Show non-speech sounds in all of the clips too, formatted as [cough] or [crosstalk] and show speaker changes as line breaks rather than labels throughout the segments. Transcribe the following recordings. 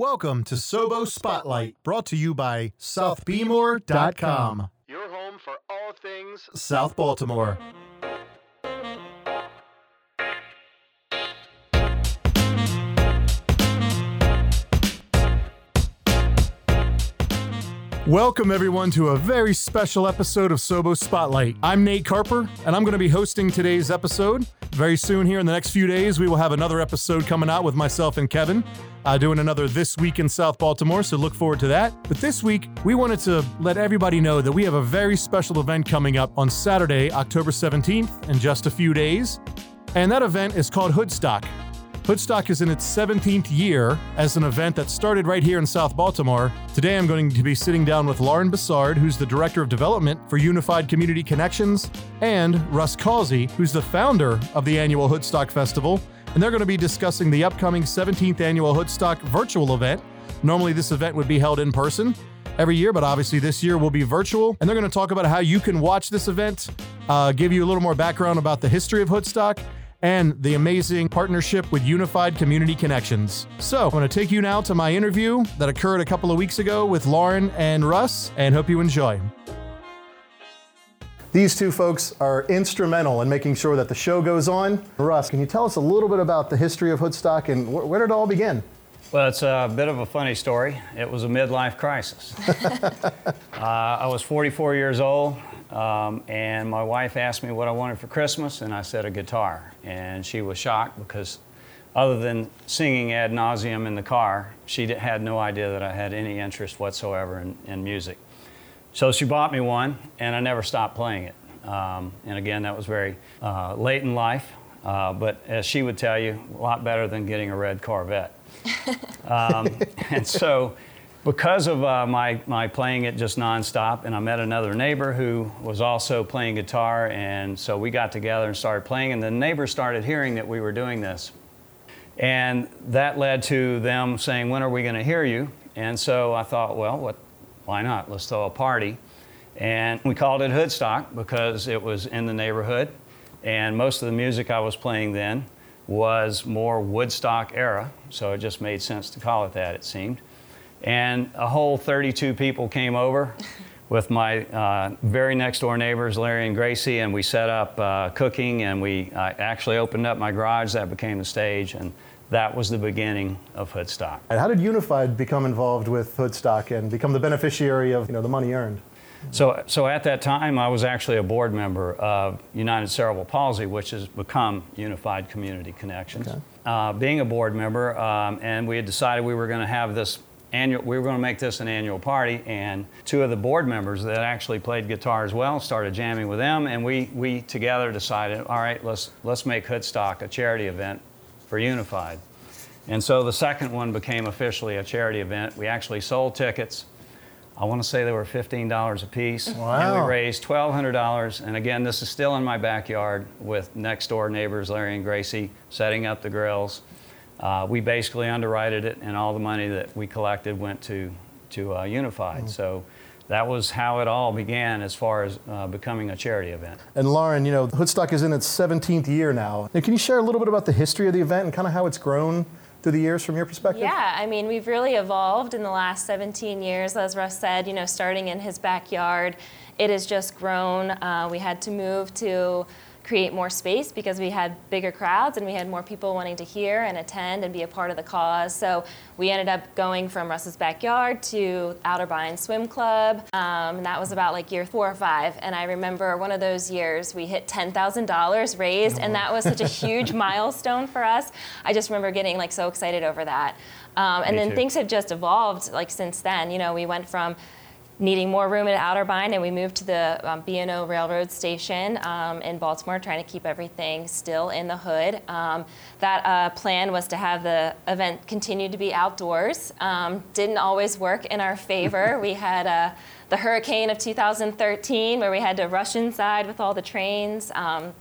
Welcome to Sobo Spotlight, brought to you by SouthBmore.com.
Your home for all things
South Baltimore. Welcome, everyone, to a very special episode of Sobo Spotlight. I'm Nate Carper, and I'm going to be hosting today's episode. Very soon, here in the next few days, we will have another episode coming out with myself and Kevin, uh, doing another This Week in South Baltimore, so look forward to that. But this week, we wanted to let everybody know that we have a very special event coming up on Saturday, October 17th, in just a few days. And that event is called Hoodstock. Hoodstock is in its 17th year as an event that started right here in South Baltimore. Today I'm going to be sitting down with Lauren Bassard, who's the Director of Development for Unified Community Connections, and Russ Causey, who's the founder of the annual Hoodstock Festival. And they're going to be discussing the upcoming 17th annual Hoodstock virtual event. Normally, this event would be held in person every year, but obviously this year will be virtual. And they're going to talk about how you can watch this event, uh, give you a little more background about the history of Hoodstock, and the amazing partnership with Unified Community Connections. So, I'm going to take you now to my interview that occurred a couple of weeks ago with Lauren and Russ, and hope you enjoy. These two folks are instrumental in making sure that the show goes on. Russ, can you tell us a little bit about the history of Hoodstock and wh- where did it all begin?
Well, it's a bit of a funny story. It was a midlife crisis. [laughs] uh, I was 44 years old, um, and my wife asked me what I wanted for Christmas, and I said a guitar. And she was shocked because, other than singing ad nauseum in the car, she had no idea that I had any interest whatsoever in, in music. So she bought me one, and I never stopped playing it. Um, and again, that was very uh, late in life, uh, but as she would tell you, a lot better than getting a red Corvette. [laughs] um, and so, because of uh, my, my playing it just nonstop, and I met another neighbor who was also playing guitar, and so we got together and started playing, and the neighbors started hearing that we were doing this. And that led to them saying, When are we going to hear you? And so I thought, well, what, why not? Let's throw a party. And we called it Hoodstock because it was in the neighborhood. And most of the music I was playing then was more Woodstock era, so it just made sense to call it that, it seemed. And a whole 32 people came over with my uh, very next door neighbors, Larry and Gracie, and we set up uh, cooking and we uh, actually opened up my garage. That became the stage, and that was the beginning of Hoodstock.
And how did Unified become involved with Hoodstock and become the beneficiary of you know, the money earned?
So, so at that time, I was actually a board member of United Cerebral Palsy, which has become Unified Community Connections.
Okay.
Uh, being a board member, um, and we had decided we were going to have this annual, we were going to make this an annual party, and two of the board members that actually played guitar as well started jamming with them, and we, we together decided, all right, let's, let's make Hoodstock a charity event for Unified. And so the second one became officially a charity event. We actually sold tickets. I want to say they were $15 a piece. And we raised $1,200. And again, this is still in my backyard with next door neighbors, Larry and Gracie, setting up the grills. Uh, we basically underwrited it, and all the money that we collected went to, to uh, Unified. So that was how it all began as far as uh, becoming a charity event.
And Lauren, you know, Hoodstock is in its 17th year now. Now, Can you share a little bit about the history of the event and kind of how it's grown through the years from your perspective?
Yeah, I mean, we've really evolved in the last 17 years. As Russ said, you know, starting in his backyard, it has just grown. Uh, we had to move to create more space because we had bigger crowds and we had more people wanting to hear and attend and be a part of the cause. So we ended up going from Russ's backyard to Otterbein Swim Club. Um, and that was about like year four or five. And I remember one of those years we hit $10,000 raised, and that was such a [laughs] huge milestone for us. I just remember getting like so excited over that. Um, and
Me
then
too.
things have just evolved like since then. You know, we went from needing more room at Otterbein, and we moved to the um, B&O Railroad Station um, in Baltimore, trying to keep everything still in the hood. Um, that uh, plan was to have the event continue to be outdoors. Um, didn't always work in our favor. [laughs] we had uh, the hurricane of 2013, where we had to rush inside with all the trains. Um,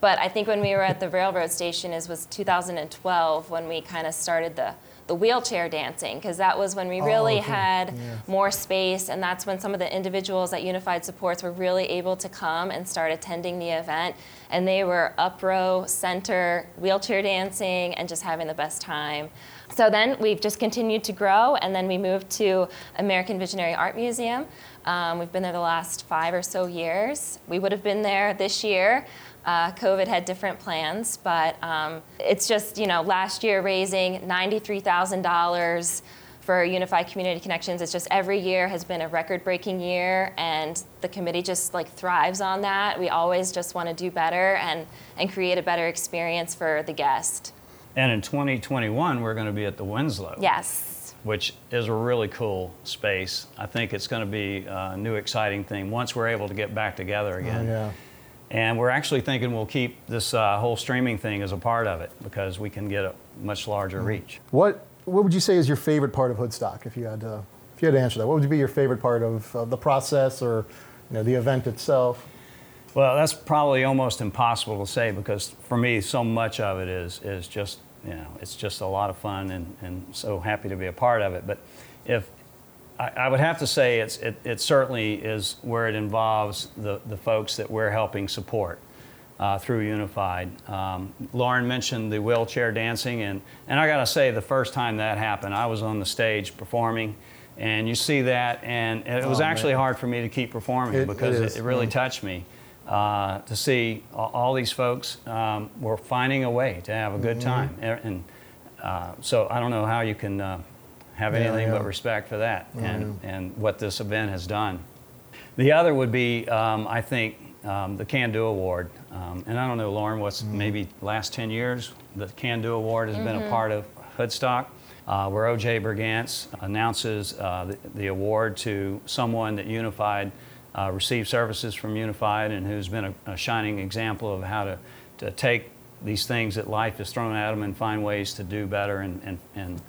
but I think when we were at the railroad station is was 2012 when we kind of started the the wheelchair dancing because that was when we really okay. had yeah. more space and that's when some of the individuals at unified supports were really able to come and start attending the event and they were up row center wheelchair dancing and just having the best time so then we've just continued to grow and then we moved to american visionary art museum um, we've been there the last five or so years we would have been there this year uh, COVID had different plans, but um, it's just, you know, last year raising $93,000 for Unified Community Connections. It's just every year has been a record breaking year, and the committee just like thrives on that. We always just want to do better and, and create a better experience for the guest.
And in 2021, we're going to be at the Winslow.
Yes.
Which is a really cool space. I think it's going to be a new, exciting thing once we're able to get back together again.
Oh, yeah.
And we're actually thinking we'll keep this uh, whole streaming thing as a part of it because we can get a much larger mm-hmm. reach.
What What would you say is your favorite part of Hoodstock? If you had to, if you had to answer that, what would be your favorite part of, of the process or you know the event itself?
Well, that's probably almost impossible to say because for me, so much of it is is just you know it's just a lot of fun and, and so happy to be a part of it. But if I, I would have to say it's, it, it, certainly is where it involves the, the folks that we're helping support uh, through Unified. Um, Lauren mentioned the wheelchair dancing, and, and I got to say, the first time that happened, I was on the stage performing, and you see that, and it was oh, actually man. hard for me to keep performing it, because it, it, really mm. touched me. Uh, to see all, these folks um, were finding a way to have a good mm-hmm. time, and uh, so I don't know how you can uh, have yeah, anything yeah. but respect for that and, and what this event has done. The other would be, um, I think, um, the Can Do Award. Um, and I don't know, Lauren, what's mm-hmm. maybe last 10 years, the Can Do Award has mm-hmm. been a mm-hmm. part of Hoodstock, uh, where OJ Brigance announces uh, the, the, award to someone that Unified uh, received services from Unified and who's been a, a shining example of how to, to take these things that life is thrown at them and find ways to do better and, and, and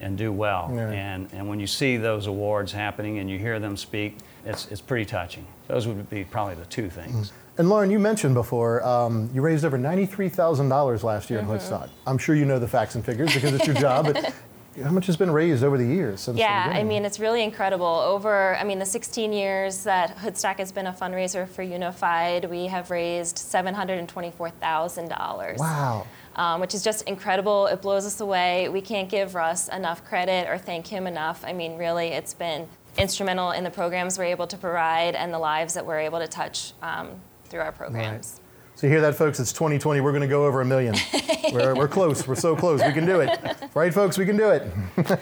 and do well. Yeah. And, and when you see those awards happening and you hear them speak, it's, it's pretty touching. Those would be probably the two things. Mm-hmm.
And Lauren, you mentioned before um, you raised over $93,000 last year mm-hmm. in Hoodstock. I'm sure you know the facts and figures because it's your job, but [laughs] how much has been raised over the years since
yeah i mean it's really incredible over i mean the 16 years that hoodstock has been a fundraiser for unified we have raised $724000
wow
um, which is just incredible. It blows us away. We can't give Russ enough credit or thank him enough. I mean, really, it's been instrumental in the programs we're able to provide and the lives that we're able to touch um, through our programs.
Right. So you hear that, folks? It's 2020. We're going to go over a million. [laughs] we're, we're close. We're so close. We can do it. Right, folks? We can do it.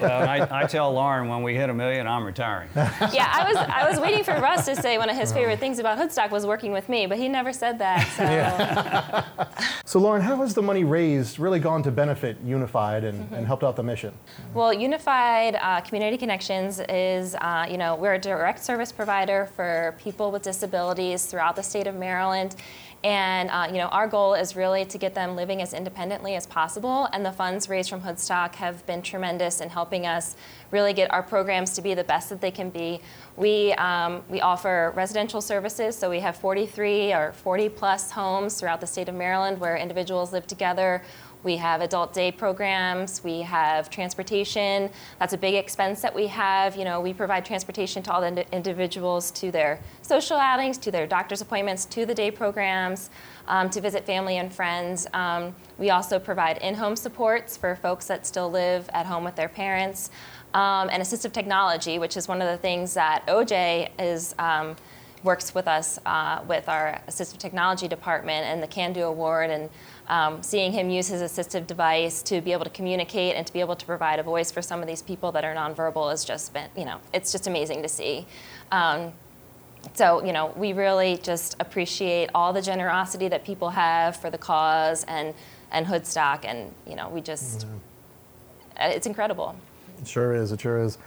well, I, I, tell Lauren when we hit a million, I'm retiring. [laughs]
yeah, I was I was waiting for Russ to say one of his favorite things about Hoodstock was working with me, but he never said that. So. Yeah. [laughs]
so Lauren, how has the money raised really gone to benefit Unified and, mm-hmm. and helped out the mission?
Well, Unified uh, Community Connections is uh, you know we're a direct service provider for people with disabilities throughout the state of Maryland and uh, you know, our goal is really to get them living as independently as possible. And the funds raised from Hoodstock have been tremendous in helping us really get our programs to be the best that they can be. We um, we offer residential services, so we have 43 or 40 plus homes throughout the state of Maryland where individuals live together. We have adult day programs. We have transportation. That's a big expense that we have. You know, we provide transportation to all the ind- individuals to their social outings, to their doctor's appointments, to the day programs, um, to visit family and friends. Um, we also provide in-home supports for folks that still live at home with their parents, um, and assistive technology, which is one of the things that OJ is um, works with us uh, with our assistive technology department and the Can Do Award and um, seeing him use his assistive device to be able to communicate and to be able to provide a voice for some of these people that are nonverbal has just been, you know, it's just amazing to see. Um, so, you know, we really just appreciate all the generosity that people have for the cause and, and Hoodstock, and, you know, we just, mm-hmm. it's incredible.
It sure is, it sure is.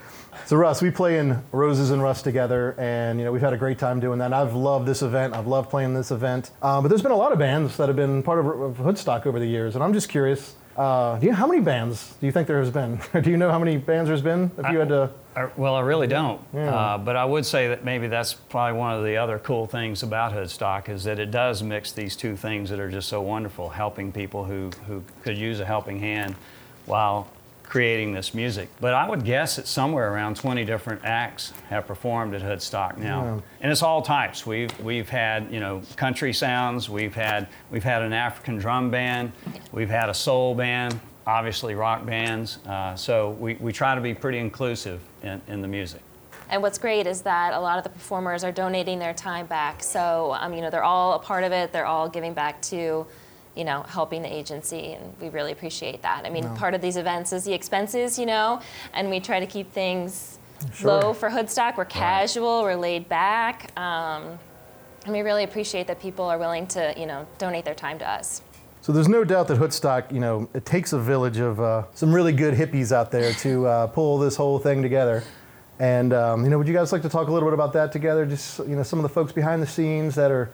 So Russ, we play in Roses and Rust together, and you know we've had a great time doing that. I've loved this event. I've loved playing this event. Uh, but there's been a lot of bands that have been part of, of Hoodstock over the years, and I'm just curious. Uh, do you, how many bands do you think there has been? [laughs] do you know how many bands there's been? If you had to.
I, well, I really don't. Yeah. Uh, but I would say that maybe that's probably one of the other cool things about Hoodstock is that it does mix these two things that are just so wonderful, helping people who, who could use a helping hand while creating this music. But I would guess that somewhere around 20 different acts have performed at Hoodstock now, and it's all types. We've we've had you know country sounds, we've had we've had an African drum band, we've had a soul band, obviously rock bands. Uh, so we, we try to be pretty inclusive in, in the music.
And what's great is that a lot of the performers are donating their time back. So, um, you know, they're all a part of it. They're all giving back to, you know, helping the agency, and we really appreciate that. I mean, part of these events is the expenses, you know, and we try to keep things low for Hoodstock. We're casual, we're laid back, um, and we really appreciate that people are willing to, you know, donate their time to us.
So there's no doubt that Hoodstock, you know, it takes a village of uh, some really good hippies out there to uh, pull this whole thing together. And um, you know, would you guys like to talk a little bit about that together? Just you know, some of the folks behind the scenes that are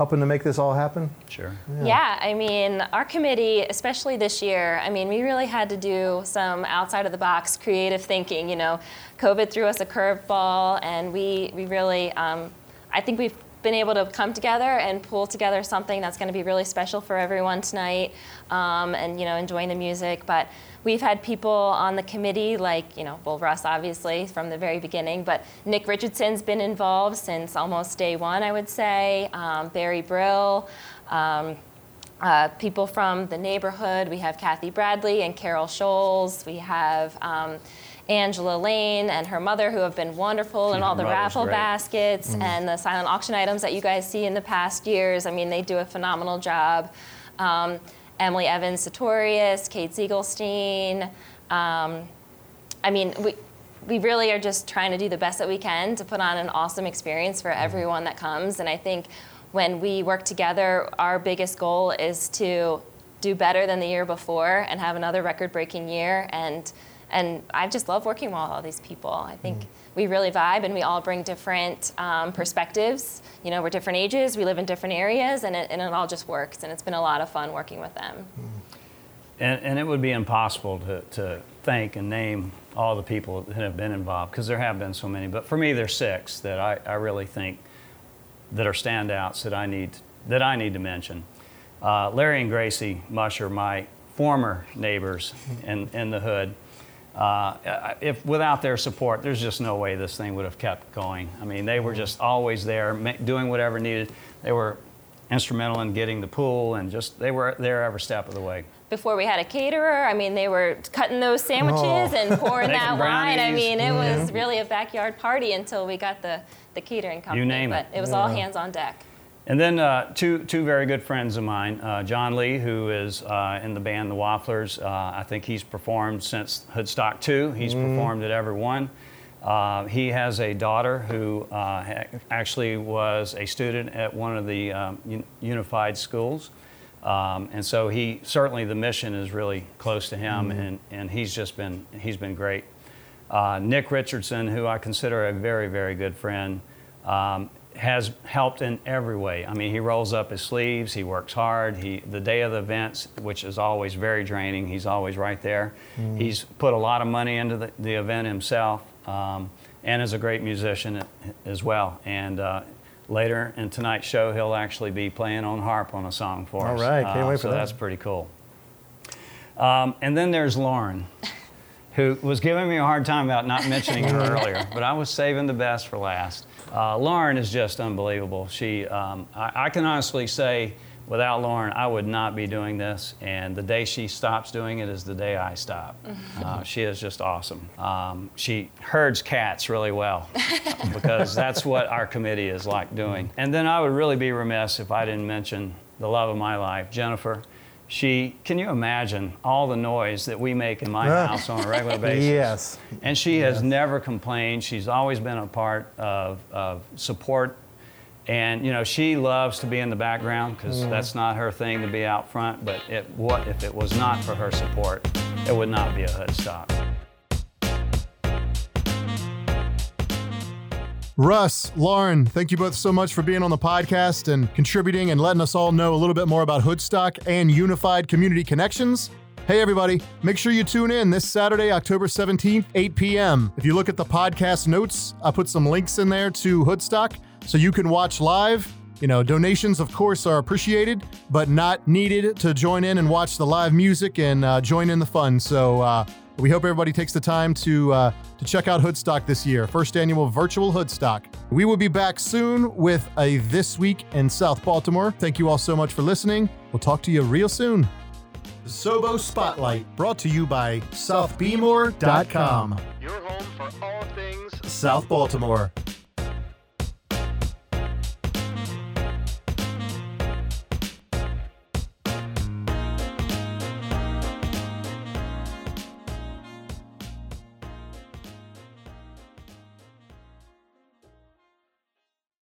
helping to make this all happen.
Sure.
Yeah. I mean, our committee, especially this year, I mean, we really had to do some outside of the box creative thinking. You know, COVID threw us a curveball, and we, we really, um, I think we've been able to come together and pull together something that's going to be really special for everyone tonight um, and, you know, enjoying the music. But we've had people on the committee, like, you know, well, Russ obviously from the very beginning, but Nick Richardson's been involved since almost day one, I would say. Um, Barry Brill. Um, uh, people from the neighborhood. We have Kathy Bradley and Carol Scholes. We have um, Angela Lane and her mother, who have been wonderful in
Yeah,
all the raffle
great.
baskets and the silent auction items that you guys see in the past years. I mean, they do a phenomenal job. Um, Emily Evans Sartorius, Kate Siegelstein. Um, I mean, we, we really are just trying to do the best that we can to put on an awesome experience for everyone that comes. And I think when we work together, our biggest goal is to do better than the year before and have another record-breaking year. And and I just love working with all these people. I think we really vibe, and we all bring different um, perspectives. You know, we're different ages, we live in different areas, and it, and it all just works. And it's been a lot of fun working with them.
And, and it would be impossible to, to thank and name all the people that have been involved because there have been so many. But for me, there's six that I, I really think that are standouts that I need that I need to mention. Uh, Larry and Gracie Musher, my former neighbors [laughs] in, in the hood. Uh, if without their support, there's just no way this thing would have kept going. I mean, they were just always there, ma- doing whatever needed. They were instrumental in getting the pool, and just they were there every step of the way.
before we had a caterer. I mean, they were cutting those sandwiches
Oh.
and pouring [laughs]
Making
that wine. I mean, it was really a backyard party until we got the, the catering company.
You name
but
it.
it was all hands on deck.
And then uh, two, two very good friends of mine, uh, John Lee, who is uh, in the band The Wafflers. Uh, I think he's performed since Hoodstock 2. He's performed at every one. Uh, he has a daughter who uh, ha- actually was a student at one of the um, unified schools. Um, and so he certainly the mission is really close to him, and, and he's just been he's been great. Uh, Nick Richardson, who I consider a very very good friend, um, has helped in every way. I mean, he rolls up his sleeves, he works hard. He the day of the events, which is always very draining, he's always right there. He's put a lot of money into the, the event himself, um, and is a great musician as well. And uh, later in tonight's show, he'll actually be playing on harp on a song for
All
us.
right, can't
Uh,
wait for
so
that.
So that's pretty cool. Um, and then there's Lauren, who was giving me a hard time about not mentioning her [laughs] earlier, but I was saving the best for last. Uh, Lauren is just unbelievable. She, um, I, I can honestly say, without Lauren, I would not be doing this. And the day she stops doing it is the day I stop. [laughs] Uh, she is just awesome. Um, she herds cats really well [laughs] because that's what our committee is like doing. And then I would really be remiss if I didn't mention the love of my life, Jennifer. She, can you imagine all the noise that we make in my [laughs] house on a regular [laughs] basis?
Yes.
And she has never complained. She's always been a part of, of support. And you know, she loves to be in the background because mm. that's not her thing to be out front. But it, what if it was not for her support, it would not be a Hoodstock.
Russ, Lauren, thank you both so much for being on the podcast and contributing and letting us all know a little bit more about Hoodstock and Unified Community Connections. Hey, everybody, make sure you tune in this Saturday, October 17th, 8 p.m. If you look at the podcast notes, I put some links in there to Hoodstock so you can watch live. You know, donations, of course, are appreciated, but not needed to join in and watch the live music and uh, join in the fun. So, uh, We hope everybody takes the time to uh, to check out Hoodstock this year, first annual virtual Hoodstock. We will be back soon with a This Week in South Baltimore. Thank you all so much for listening. We'll talk to you real soon. Sobo Spotlight, brought to you by SouthBmore.com,
Your home for all things
South Baltimore.